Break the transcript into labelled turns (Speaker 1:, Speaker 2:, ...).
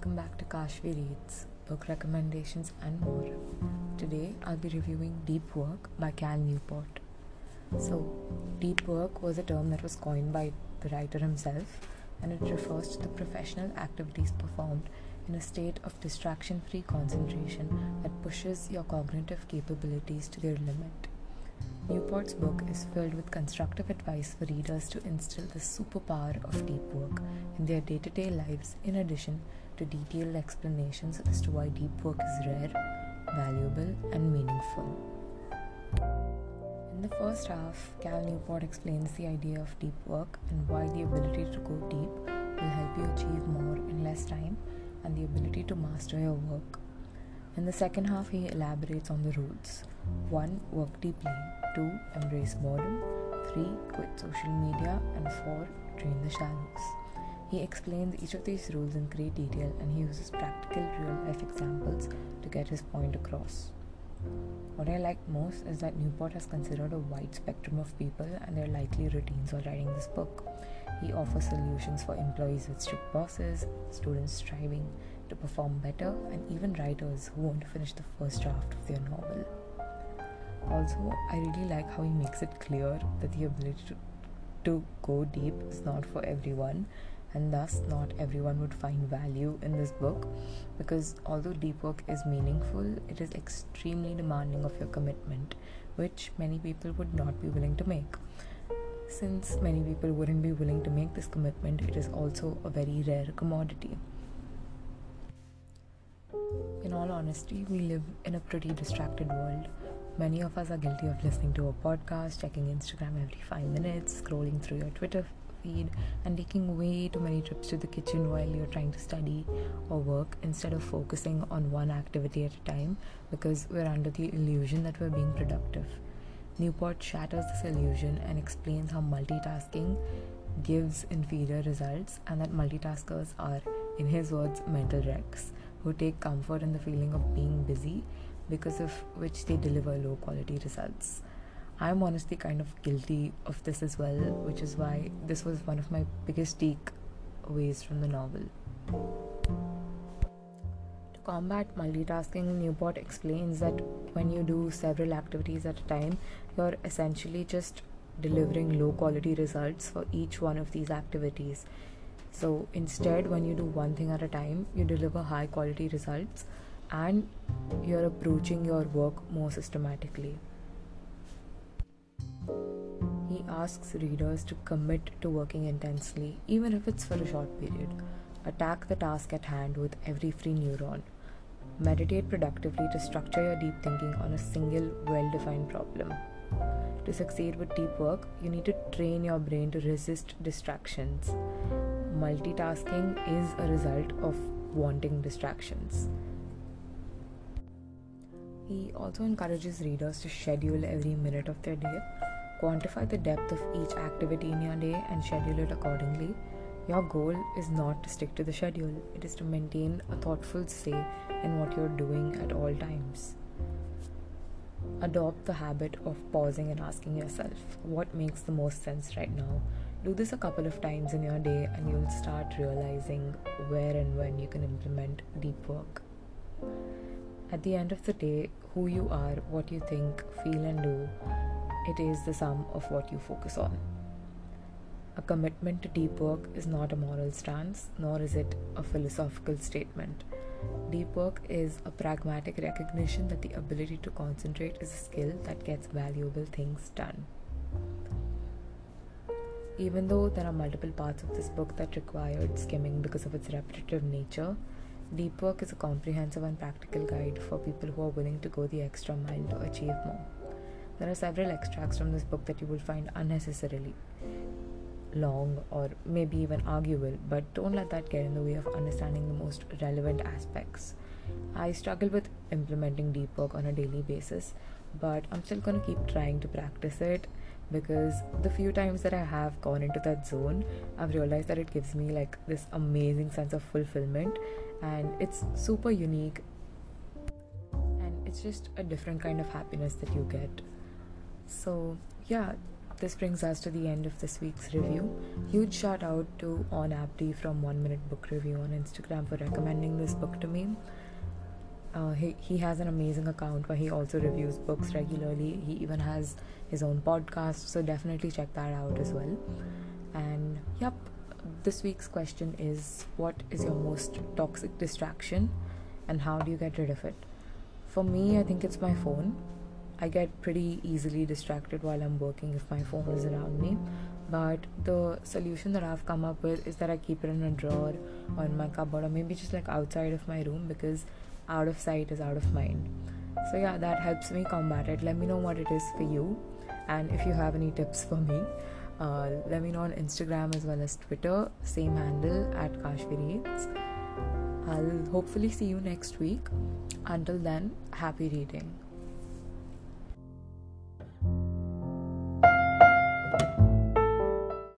Speaker 1: welcome back to Kashvi Reads, book recommendations, and more. Today I'll be reviewing Deep Work by Cal Newport. So, deep work was a term that was coined by the writer himself, and it refers to the professional activities performed in a state of distraction free concentration that pushes your cognitive capabilities to their limit. Newport's book is filled with constructive advice for readers to instill the superpower of deep work in their day to day lives, in addition to detailed explanations as to why deep work is rare, valuable, and meaningful. In the first half, Cal Newport explains the idea of deep work and why the ability to go deep will help you achieve more in less time and the ability to master your work. In the second half, he elaborates on the rules 1. Work deeply, 2. Embrace boredom, 3. Quit social media, and 4. Drain the shallows. He explains each of these rules in great detail and he uses practical real life examples to get his point across. What I like most is that Newport has considered a wide spectrum of people and their likely routines while writing this book. He offers solutions for employees with strict bosses, students striving to perform better, and even writers who want to finish the first draft of their novel. Also, I really like how he makes it clear that the ability to, to go deep is not for everyone, and thus not everyone would find value in this book because although deep work is meaningful, it is extremely demanding of your commitment, which many people would not be willing to make. Since many people wouldn't be willing to make this commitment, it is also a very rare commodity. In all honesty, we live in a pretty distracted world. Many of us are guilty of listening to a podcast, checking Instagram every five minutes, scrolling through your Twitter feed, and taking way too many trips to the kitchen while you're trying to study or work instead of focusing on one activity at a time because we're under the illusion that we're being productive. Newport shatters this illusion and explains how multitasking gives inferior results and that multitaskers are, in his words, mental wrecks who take comfort in the feeling of being busy because of which they deliver low quality results. I'm honestly kind of guilty of this as well, which is why this was one of my biggest takeaways from the novel. To combat multitasking, Newport explains that when you do several activities at a time, you're essentially just delivering low quality results for each one of these activities. So instead, when you do one thing at a time, you deliver high quality results and you're approaching your work more systematically. He asks readers to commit to working intensely, even if it's for a short period. Attack the task at hand with every free neuron. Meditate productively to structure your deep thinking on a single, well defined problem. To succeed with deep work, you need to train your brain to resist distractions. Multitasking is a result of wanting distractions. He also encourages readers to schedule every minute of their day, quantify the depth of each activity in your day, and schedule it accordingly. Your goal is not to stick to the schedule, it is to maintain a thoughtful say in what you're doing at all times. Adopt the habit of pausing and asking yourself what makes the most sense right now. Do this a couple of times in your day, and you'll start realizing where and when you can implement deep work. At the end of the day, who you are, what you think, feel, and do, it is the sum of what you focus on. A commitment to deep work is not a moral stance, nor is it a philosophical statement. Deep work is a pragmatic recognition that the ability to concentrate is a skill that gets valuable things done. Even though there are multiple parts of this book that required skimming because of its repetitive nature, Deep Work is a comprehensive and practical guide for people who are willing to go the extra mile to achieve more. There are several extracts from this book that you will find unnecessarily long or maybe even arguable, but don't let that get in the way of understanding the most relevant aspects. I struggle with implementing deep work on a daily basis, but I'm still going to keep trying to practice it because the few times that I have gone into that zone, I've realized that it gives me like this amazing sense of fulfillment and it's super unique and it's just a different kind of happiness that you get. So, yeah, this brings us to the end of this week's review. Huge shout out to On Abdi from One Minute Book Review on Instagram for recommending this book to me. Uh, he, he has an amazing account where he also reviews books regularly. He even has his own podcast, so definitely check that out as well. And yep, this week's question is What is your most toxic distraction and how do you get rid of it? For me, I think it's my phone. I get pretty easily distracted while I'm working if my phone is around me. But the solution that I've come up with is that I keep it in a drawer or in my cupboard or maybe just like outside of my room because out of sight is out of mind. So, yeah, that helps me combat it. Let me know what it is for you and if you have any tips for me. Uh, let me know on Instagram as well as Twitter, same handle at Kashvi I'll hopefully see you next week. Until then, happy reading.